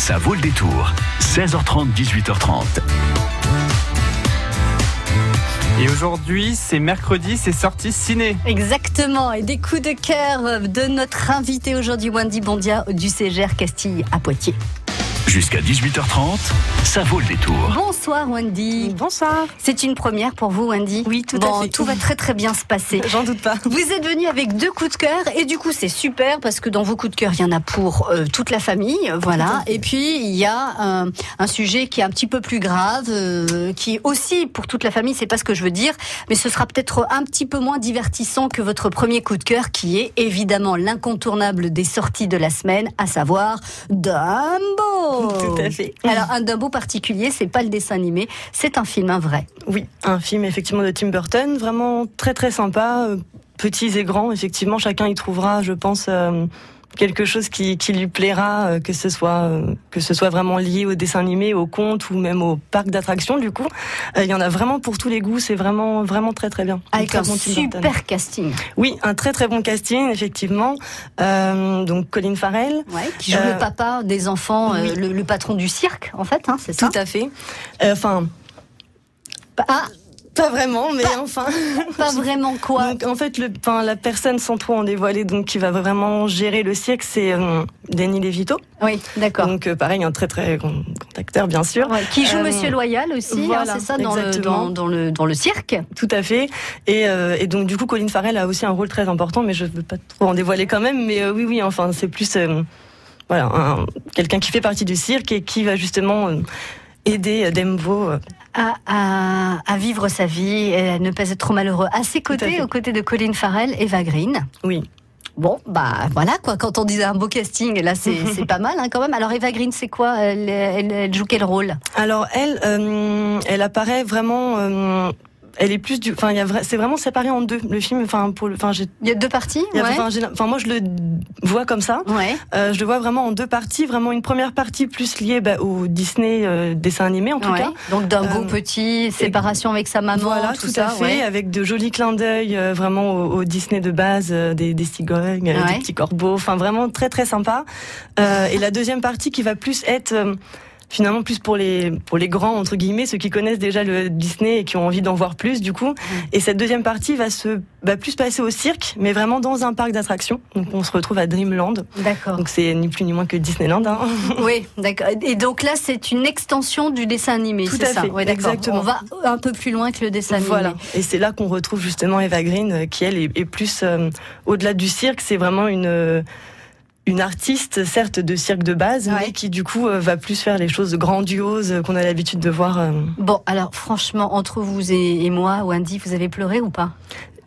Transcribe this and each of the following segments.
Ça vaut le détour. 16h30, 18h30. Et aujourd'hui, c'est mercredi, c'est sorti ciné. Exactement. Et des coups de cœur de notre invité aujourd'hui, Wendy Bondia du CGR Castille à Poitiers. Jusqu'à 18h30, ça vaut le détour. Bonsoir Wendy. Bonsoir. C'est une première pour vous Wendy Oui, tout bon, à fait. Tout va très très bien se passer. J'en doute pas. Vous êtes venu avec deux coups de cœur et du coup c'est super parce que dans vos coups de cœur il y en a pour euh, toute la famille, voilà. Et puis il y a un, un, sujet qui est un petit peu plus grave, euh, qui est aussi pour toute la famille, c'est pas ce que je veux dire, mais ce sera peut-être un petit peu moins divertissant que votre premier coup de cœur qui est évidemment l'incontournable des sorties de la semaine, à savoir Dumbo. Tout à fait. Alors un Dumbo particulier, c'est pas le dessin animé, c'est un film, un vrai. Oui, un film effectivement de Tim Burton, vraiment très très sympa, euh, petits et grands, effectivement chacun y trouvera, je pense. Euh, quelque chose qui, qui, lui plaira, euh, que ce soit que ce soit vraiment lié au dessin animé, au conte ou même au parc d'attractions. Du coup, il y en a vraiment pour tous les goûts. C'est vraiment vraiment très très bien. Avec un, bon super casting. Oui, un très très bon casting effectivement. Euh, donc Colin Farrell, ouais, qui joue euh, le papa des enfants, oui. le, le, patron du cirque en fait, hein, c'est ça. Tout à fait. Enfin. ah. Pas vraiment, mais pas, enfin. Pas vraiment quoi donc, En fait, le, enfin, la personne sans trop en dévoiler, donc qui va vraiment gérer le cirque, c'est euh, Danny DeVito. Oui, d'accord. Donc euh, pareil, un très très grand, acteur, bien sûr. Ouais, qui joue euh, Monsieur Loyal aussi, voilà, hein, c'est ça, dans le, dans, dans, le, dans le cirque. Tout à fait. Et, euh, et, donc du coup, Colin Farrell a aussi un rôle très important, mais je veux pas trop en dévoiler quand même. Mais oui, oui, enfin, c'est plus voilà, quelqu'un qui fait partie du cirque et qui va justement aider Dembo à, à, à, vivre sa vie et à ne pas être trop malheureux. À ses côtés, aux côtés de Colin Farrell, Eva Green. Oui. Bon, bah voilà quoi. Quand on disait un beau casting, là c'est pas mal hein, quand même. Alors Eva Green, c'est quoi elle, elle, elle, joue quel rôle? Alors elle, euh, elle apparaît vraiment. Euh, elle est plus du enfin il y a c'est vraiment séparé en deux le film enfin pour enfin j'ai il y a deux parties a, ouais. enfin, moi je le vois comme ça ouais. euh, je le vois vraiment en deux parties vraiment une première partie plus liée bah, au Disney euh, dessin animé en tout ouais. cas donc d'un beau petit séparation avec sa maman voilà tout, tout ça, à fait avec de jolis clins d'œil euh, vraiment au, au, Disney de base euh, des, des cigognes des petits corbeaux enfin vraiment très très sympa euh, et la deuxième partie qui va plus être finalement plus pour les pour les grands entre guillemets ceux qui connaissent déjà le Disney et qui ont envie d'en voir plus du coup. Et cette deuxième partie va se va plus passer au cirque mais vraiment dans un parc d'attractions. Donc on se retrouve à Dreamland. D'accord. Donc c'est ni plus ni moins que Disneyland hein. oui d'accord. Et donc là c'est une extension du dessin animé tout c'est à ça fait ouais, exactement. On va un peu plus loin que le dessin animé. Voilà. Et c'est là qu'on retrouve justement Eva Green qui elle est, est plus euh, au-delà du cirque. C'est vraiment une euh, une artiste, certes de cirque de base, ouais. mais qui du coup euh, va plus faire les choses grandioses qu'on a l'habitude de voir. Euh... Bon, alors franchement, entre vous et, et, moi, Wendy, vous avez pleuré ou pas?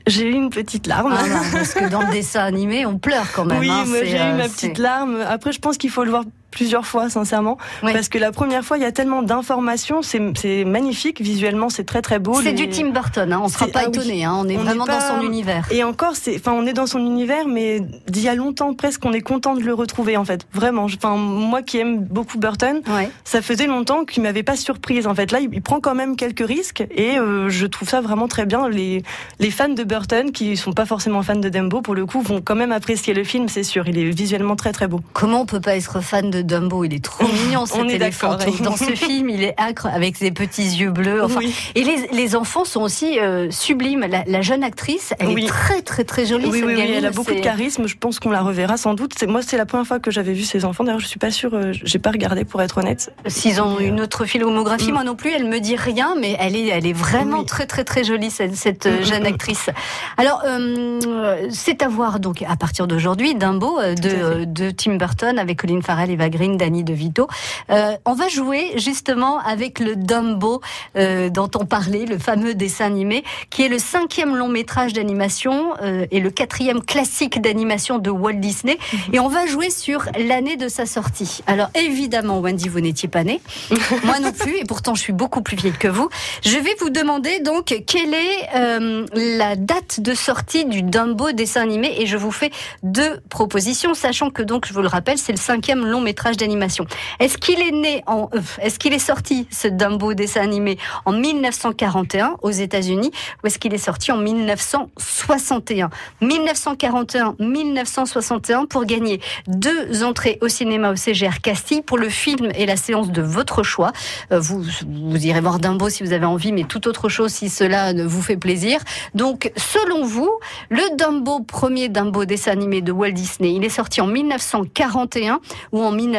J'ai eu une petite larme. Ah non, parce que dans le dessin animé, on pleure quand même. Oui, hein, j'ai eu ma petite larme. Après, je pense qu'il faut le voir plusieurs fois, sincèrement. Parce que la première fois, il y a tellement d'informations, c'est magnifique, visuellement, c'est très très beau. C'est Les... du Tim Burton, hein, on ne sera pas ah étonné, oui. hein, on est on vraiment est pas... dans son univers. Et encore, enfin, on est dans son univers, mais d'il y a longtemps presque, on est content de le retrouver, en fait. Vraiment. Enfin, moi qui aime beaucoup Burton, ouais. ça faisait longtemps qu'il m'avait pas surprise. En fait, là, il, il, prend quand même quelques risques, et euh, je trouve ça vraiment très bien. Les, les fans de Burton, qui sont pas forcément fans de Dumbo, pour le coup, vont quand même apprécier le film, c'est sûr. Il est visuellement très très beau. Comment on peut pas être fan de Dumbo Il est trop mignon cet éléphant. Dans ce film, il est acre avec ses petits yeux bleus. Enfin, oui. Et les, les, enfants sont aussi euh, sublimes. La, la, jeune actrice, elle oui. est très très très jolie. Oui, oui, gamine, oui, elle a beaucoup de charisme. Je pense qu'on la reverra sans doute. Moi, c'est la première fois que j'avais vu ces enfants. D'ailleurs, je suis pas sûre. Euh, j'ai pas regardé pour être honnête. S'ils ont une autre filmographie, Mm. moi non plus, elle me dit rien, mais elle est, elle est vraiment très très très jolie cette, cette Mm, jeune actrice. Alors, euh, c'est à voir donc à partir d'aujourd'hui, Dumbo euh, de, de, Tim Burton avec Colin Farrell, Eva Green, Danny DeVito. Euh, on va jouer justement avec le Dumbo euh, dont on parlait, le fameux dessin animé, qui est le cinquième long métrage d'animation euh, et le quatrième classique d'animation de Walt Disney. Et on va jouer sur l'année de sa sortie. Alors évidemment, Wendy, vous n'étiez pas née, moi non plus, et pourtant je suis beaucoup plus vieille que vous. Je vais vous demander donc quelle est la date de sortie du Dumbo dessin animé, et je vous fais deux propositions, sachant que donc je vous le rappelle, c'est le cinquième long métrage d'animation. Est-ce qu'il est né en, euh, est-ce qu'il est sorti ce Dumbo dessin animé en 1941 aux États-Unis ou est-ce qu'il est sorti en 1961 1941-1961 pour gagner deux entrées au cinéma au CGR Castille pour le film et la séance de votre choix. Euh, vous, vous irez voir Dumbo si vous avez envie, mais tout autre chose si cela vous fait plaisir. Donc, selon vous, le Dumbo, premier Dumbo dessin animé de Walt Disney, il est sorti en 1941 ou en 1961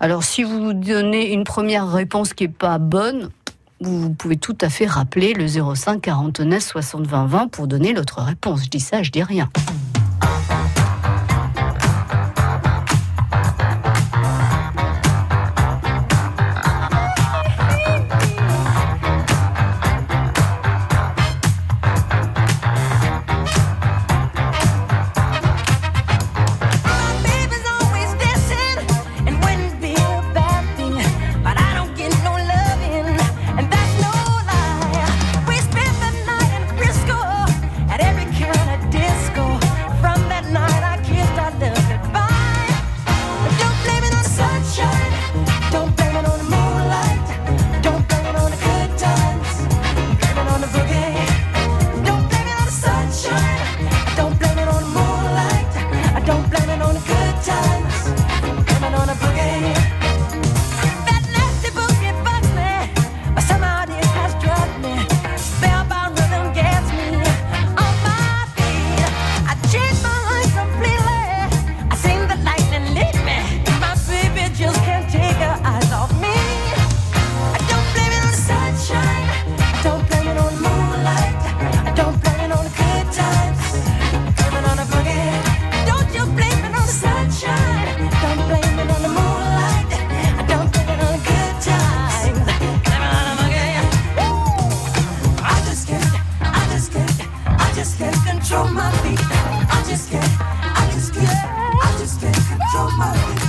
Alors, si vous donnez une première réponse qui est pas bonne, vous pouvez tout à fait rappeler le 05 49 60 20 20 pour donner l'autre réponse. Je dis ça, je dis rien. control my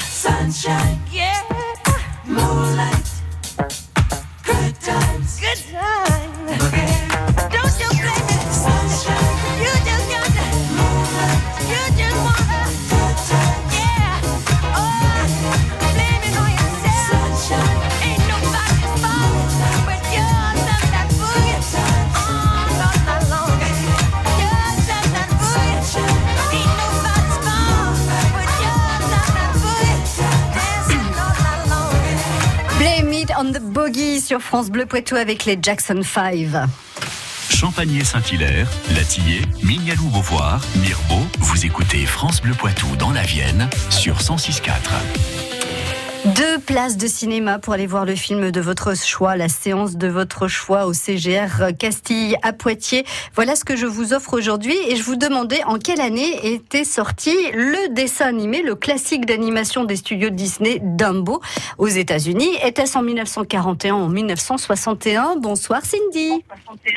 sunshine sur France Bleu Poitou avec les Jackson 5. Champagné Saint-Hilaire, Latillé, Mignalou Beauvoir, Mirbeau, vous écoutez France Bleu Poitou dans la Vienne sur 106.4. Places de cinéma pour aller voir le film de votre choix, la séance de votre choix au CGR Castille à Poitiers. Voilà ce que je vous offre aujourd'hui et je vous demandais en quelle année était sorti le dessin animé, le classique d'animation des studios Disney Dumbo aux États-Unis. Était-ce en 1941 ou en 1961 Bonsoir Cindy.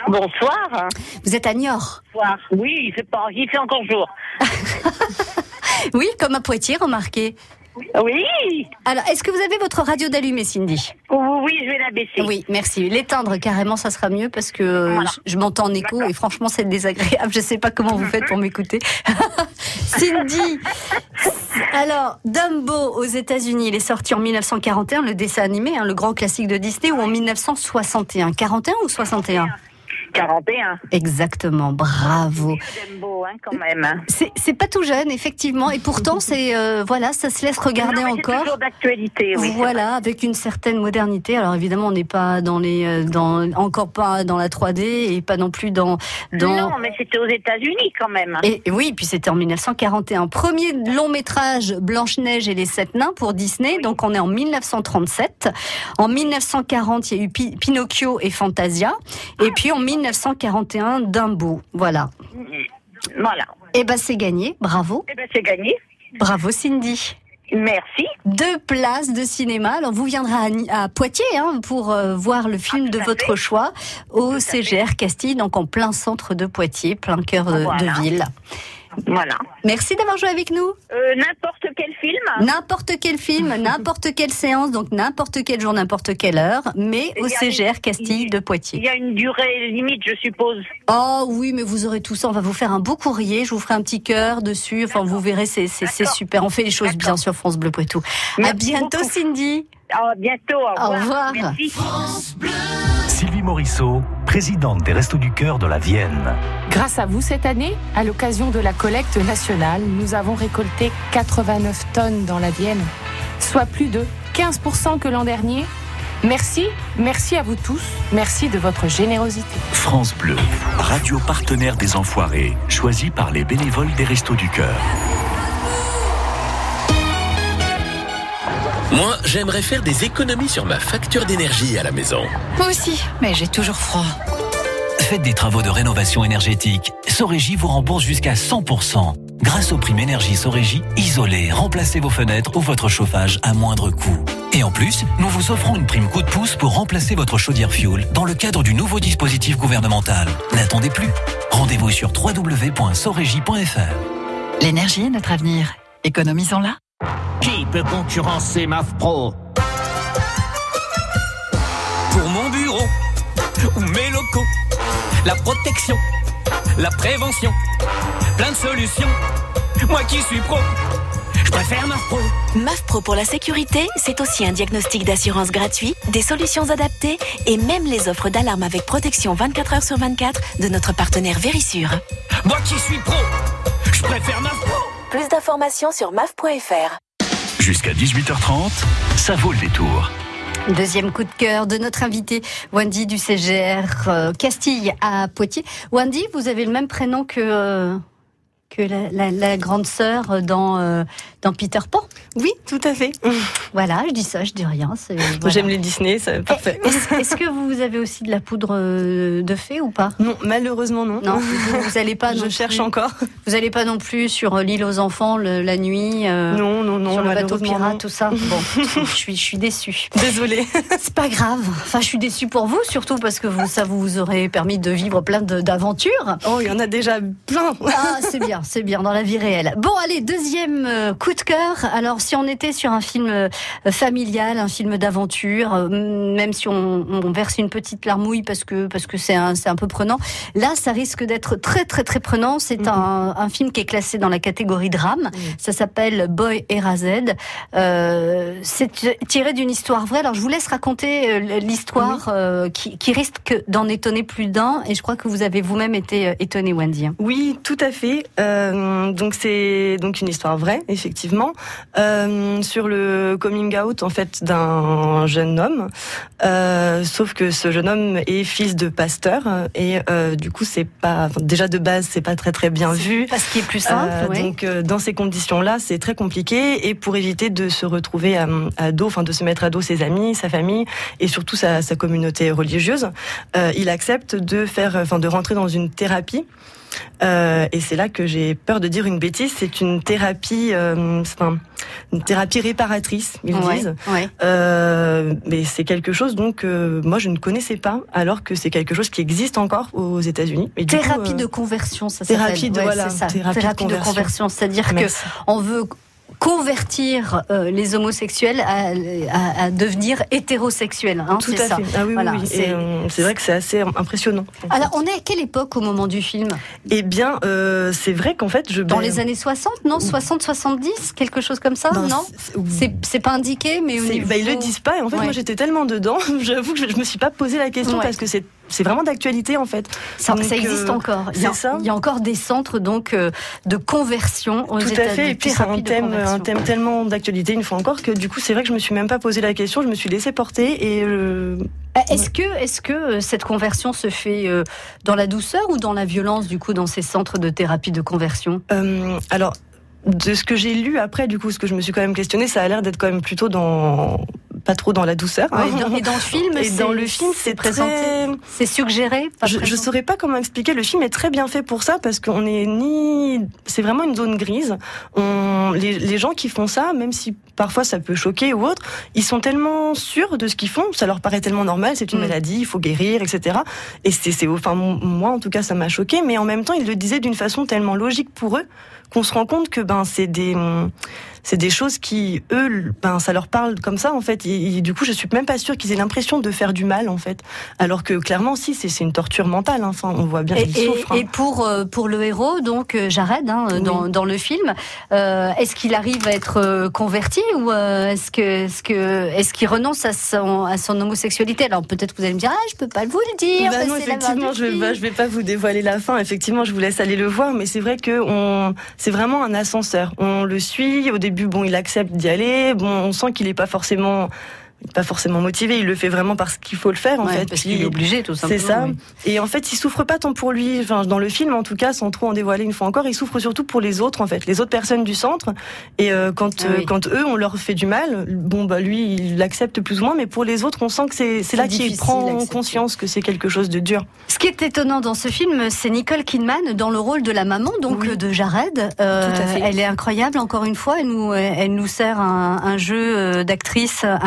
Bonsoir. Vous êtes à Niort. Bonsoir. Oui, il fait pas, il fait encore jour. oui, comme à Poitiers, remarquez. Oui. Alors, est-ce que vous avez votre radio d'allumée, Cindy? Oui, je vais la baisser. Oui, merci. L'éteindre carrément, ça sera mieux parce que je, m'entends en écho et franchement, c'est désagréable. Je ne sais pas comment vous faites pour m'écouter. Cindy, alors Dumbo aux États-Unis, il est sorti en 1941, le dessin animé, hein, le grand classique de Disney, ou en 1961. 41 ou 61 41. Exactement, bravo. Hein, quand même. C'est pas tout jeune, effectivement, et pourtant c'est euh, voilà, ça se laisse regarder encore. Toujours d'actualité. Oui, voilà, avec une certaine modernité. Alors évidemment, on n'est pas dans les, euh, dans encore pas dans la 3D et pas non plus dans. dans... Non, mais c'était aux États-Unis quand même. Et, oui, puis c'était en 1941. Premier long métrage Blanche Neige et les sept nains pour Disney. Donc on est en 1937. En 1940, il y a eu Pinocchio et Fantasia, et puis en 1941, Dumbo. Voilà. Voilà. Eh ben c'est gagné, bravo. Eh ben c'est gagné. Bravo Cindy. Merci. Deux places de cinéma. Alors vous viendrez à, Poitiers hein, pour euh, voir le film de votre choix au CGR Castille, donc en plein centre de Poitiers, plein cœur de ville. Voilà. Merci d'avoir joué avec nous. Euh, n'importe quel film N'importe quel film, n'importe quelle séance, donc n'importe quel jour, n'importe quelle heure, mais au CGR Castille de Poitiers. Il y a une durée limite, je suppose. Oh oui, mais vous aurez tout ça. On va vous faire un beau courrier. Je vous ferai un petit cœur dessus. Enfin, vous verrez, c'est super. On fait les choses bien sur France Bleu Poitou. À bientôt, Cindy. À bientôt. Au revoir. France Bleu. Morisseau, présidente des Restos du Cœur de la Vienne. Grâce à vous, cette année, à l'occasion de la collecte nationale, nous avons récolté 89 tonnes dans la Vienne, soit plus de 15% que l'an dernier. Merci, merci à vous tous, merci de votre générosité. France Bleu, radio partenaire des Enfoirés, choisi par les bénévoles des Restos du Cœur. Moi, j'aimerais faire des économies sur ma facture d'énergie à la maison. Moi aussi, mais j'ai toujours froid. Faites des travaux de rénovation énergétique. Sorégie vous rembourse jusqu'à 100%. Grâce aux primes énergie Sorégie, isolez, remplacez vos fenêtres ou votre chauffage à moindre coût. Et en plus, nous vous offrons une prime coup de pouce pour remplacer votre chaudière fuel dans le cadre du nouveau dispositif gouvernemental. N'attendez plus. Rendez-vous sur www.sorégie.fr. L'énergie est notre avenir. Économisons-la. Qui peut concurrencer MAF Pro Pour mon bureau ou mes locaux, la protection, la prévention, plein de solutions. Moi qui suis pro, je préfère MAF Pro. MAF Pro pour la sécurité, c'est aussi un diagnostic d'assurance gratuit, des solutions adaptées et même les offres d'alarme avec protection 24 heures sur 24 de notre partenaire Vérissure. Moi qui suis pro, je préfère MAF Pro. Plus d'informations sur maf.fr. Jusqu'à 18h30, ça vaut le détour. Deuxième coup de cœur de notre invité Wendy du CGR euh, Castille à Poitiers. Wendy, vous avez le même prénom que euh, que la, grande sœur dans, euh, dans Peter Pan. Oui, tout à fait. Voilà, je dis ça, je dis rien. J'aime les Disney, c'est eh, parfait. Est-ce que vous avez aussi de la poudre euh, de fée ou pas? Non, malheureusement non. Non, vous, allez pas. je cherche encore. Vous n'allez pas non plus sur euh, l'île aux enfants la nuit. non, non, non. Sur le bateau pirate, tout ça? Bon, je suis, je suis déçue. Désolée. C'est pas grave. Enfin, je suis déçue pour vous, surtout parce que vous, ça vous aurait permis de vivre plein d'aventures. Oh, il y en a déjà plein. Ah, c'est bien c'est bien, dans la vie réelle. Bon, allez, deuxième euh, coup de cœur. Alors, si on était sur un film euh, familial, un film d'aventure, euh, même si on, verse une petite larmouille parce que parce que c'est un, un peu prenant, là, ça risque d'être très très très prenant. C'est mhm. un, film qui est classé dans la catégorie drame. Ça s'appelle Boy Erazed. Euh, c'est tiré d'une histoire vraie. Alors, je vous laisse raconter l'histoire qui, qui, risque d'en étonner plus d'un. Et je crois que vous avez vous-même été étonné, Wendy. Oui, tout à fait. Euh, donc c'est donc une histoire vraie, effectivement, euh, sur le coming out en fait d'un jeune homme. Euh, sauf que ce jeune homme est fils de pasteur et du coup c'est pas déjà de base c'est pas très très bien vu. Parce qu'il est plus simple. Donc dans ces conditions-là c'est très compliqué et pour éviter de se retrouver à, dos, enfin de se mettre à dos ses amis, sa famille et surtout sa, sa communauté religieuse, il accepte de faire, enfin de rentrer dans une thérapie. Euh, et c'est là que j'ai peur de dire une bêtise. C'est une thérapie, euh, enfin, une thérapie réparatrice, ils disent. Euh, mais c'est quelque chose donc moi je ne connaissais pas, alors que c'est quelque chose qui existe encore aux États-Unis. Thérapie de conversion, ça s'appelle. Thérapie de voilà, Thérapie, de conversion, c'est-à-dire que on veut convertir euh, les homosexuels à, à, à devenir hétérosexuels. Hein, Tout à ça. fait. Ah oui, Voilà, oui, oui. c'est- euh, vrai que c'est assez impressionnant. Alors, on est à quelle époque au moment du film? Eh bien, euh, c'est vrai qu'en fait, je Dans ben, les années 60, non? 60, 70, quelque chose comme ça, Ben, non? C'est c'est pas indiqué, mais au niveau... bah, ils le disent pas. Et en fait, Ouais. moi, j'étais tellement dedans. J'avoue que je, je me suis pas posé la question Ouais. parce que c'est c'est vraiment d'actualité en fait. Ça, Donc, ça existe euh, encore. Il y, a, ça. il y a encore des centres donc euh, de conversion aux Tout à fait. Et puis c'est un thème, conversion. un thème tellement d'actualité une fois encore que du coup, c'est vrai que je me suis même pas posé la question. Je me suis laissé porter et euh, Est-ce que, est-ce que cette conversion se fait dans la douceur ou dans la violence du coup dans ces centres de thérapie de conversion? Alors, de ce que j'ai lu après, du coup, ce que je me suis quand même questionné, ça a l'air d'être quand même plutôt dans pas trop dans la douceur. Ouais, et, dans, et dans le film, Et c'est- dans le film, c'est présenté, c'est suggéré. pas Je, présenté. saurais pas comment expliquer. Le film est très bien fait pour ça parce qu'on est ni, c'est vraiment une zone grise. On, les, les gens qui font ça, même si parfois ça peut choquer ou autre, ils sont tellement sûrs de ce qu'ils font, ça leur paraît tellement normal. C'est une Mm. maladie, il faut guérir, etc. Et c'est, c'est, enfin moi en tout cas, ça m'a choqué. Mais en même temps, ils le disaient d'une façon tellement logique pour eux qu'on se rend compte que ben c'est des c'est des choses qui eux ben ça leur parle comme ça en fait et, et du coup je suis même pas sûre qu'ils aient l'impression de faire du mal en fait alors que clairement si c'est une torture mentale hein. enfin on voit bien qu'ils souffrent hein. et pour euh, pour le héros, donc euh, Jared, hein, dans, dans le film, euh, est-ce qu'il arrive à être converti ou euh, est-ce que qu'il renonce à son à son homosexualité? Alors peut-être que vous allez me dire, ah, je peux pas vous le dire. Bah non, effectivement, je du vais, pas, film. je vais pas vous dévoiler la fin. Effectivement, je vous laisse aller le voir, mais c'est vrai que on, c'est vraiment un ascenseur. On le suit. Au début, bon, il accepte d'y aller. Bon, on sent qu'il est pas forcément, pas forcément motivé. Il le fait vraiment parce qu'il faut le faire, en Ouais, fait. parce qu'il est obligé, tout C'est simplement, ça. oui. Et en fait, il souffre pas tant pour lui. Enfin, dans le film, en tout cas, sans trop en dévoiler une fois encore, il souffre surtout pour les autres, en fait, les autres personnes du centre. Et euh, quand, Ah euh, oui. quand eux, on leur fait du mal, bon, bah lui, il l'accepte plus ou moins. Mais pour les autres, on sent que c'est, c'est C'est là qu'il prend conscience que c'est quelque chose de dur. Ce qui est étonnant dans ce film, c'est Nicole Kidman dans le rôle de la maman, donc de Jared. Euh, Tout à fait. Elle est incroyable, encore une fois. Elle nous, elle nous sert un, un jeu d'actrice euh,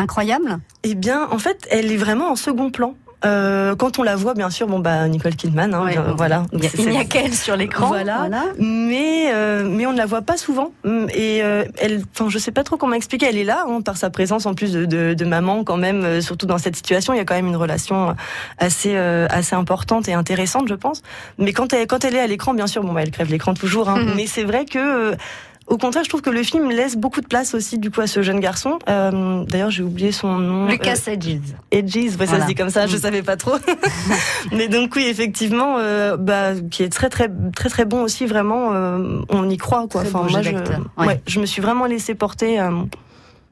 Eh bien, en fait, elle est vraiment en second plan. Euh, quand on la voit, bien sûr, bon bah Nicole Kidman, hein, Ouais, voilà. il a- n'y a qu'elle sur l'écran, Voilà. voilà. Mais euh, mais on ne la voit pas souvent. Mm, Et euh, elle, enfin, je sais pas trop comment expliquer. Elle est là hein, par sa présence en plus de, de, de maman quand même. surtout dans cette situation, il y a quand même une relation assez assez importante et intéressante, je pense. Mais quand elle quand elle est à l'écran, bien sûr, bon bah elle crève l'écran toujours. Hein, Mhm. Mais c'est vrai que au contraire, je trouve que le film laisse beaucoup de place aussi du coup à ce jeune garçon. Euh, D'ailleurs, j'ai oublié son nom. Lucas Euh, Hedges. Edges, ouais, ça se dit comme ça, je Mm. savais pas trop. Mais donc oui, effectivement, euh, bah, qui est très très très très bon aussi, vraiment, euh, on y croit quoi. Très beau moi, je, ouais. ouais, je me suis vraiment laissé porter.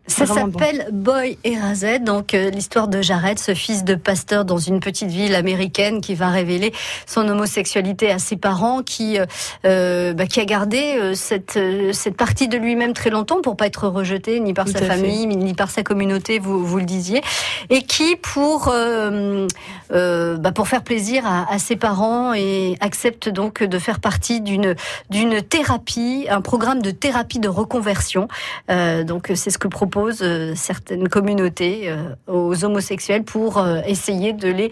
Ça bon. s'appelle Boy Erazet, donc euh, l'histoire de Jared, ce fils de pasteur dans une petite ville américaine qui va révéler son homosexualité à ses parents, qui euh, euh, bah, qui a gardé euh, cette euh, cette partie de lui-même très longtemps pour pas être rejeté ni par Tout sa fait. famille ni par sa communauté, vous vous le disiez, et qui pour euh, bah, pour faire plaisir à, ses parents et accepte donc de faire partie d'une d'une thérapie, un programme de thérapie de reconversion. Euh, donc c'est ce que proposent euh, certaines communautés euh, aux homosexuels pour essayer de les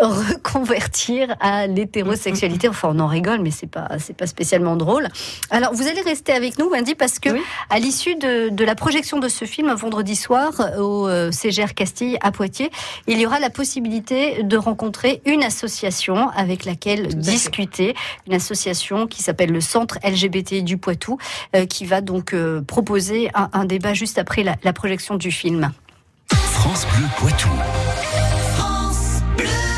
reconvertir à l'hétérosexualité. Enfin, on en rigole, mais c'est pas c'est pas spécialement drôle. Alors, vous allez rester avec nous, Wendy, parce que à l'issue de, de la projection de ce film vendredi soir au euh, CGR Castille à Poitiers, il y aura la possibilité de rencontrer une association avec laquelle discuter, une association qui s'appelle le Centre LGBT du Poitou, euh, qui va donc euh, proposer un, un débat juste après la, la projection du film. France Bleu Poitou.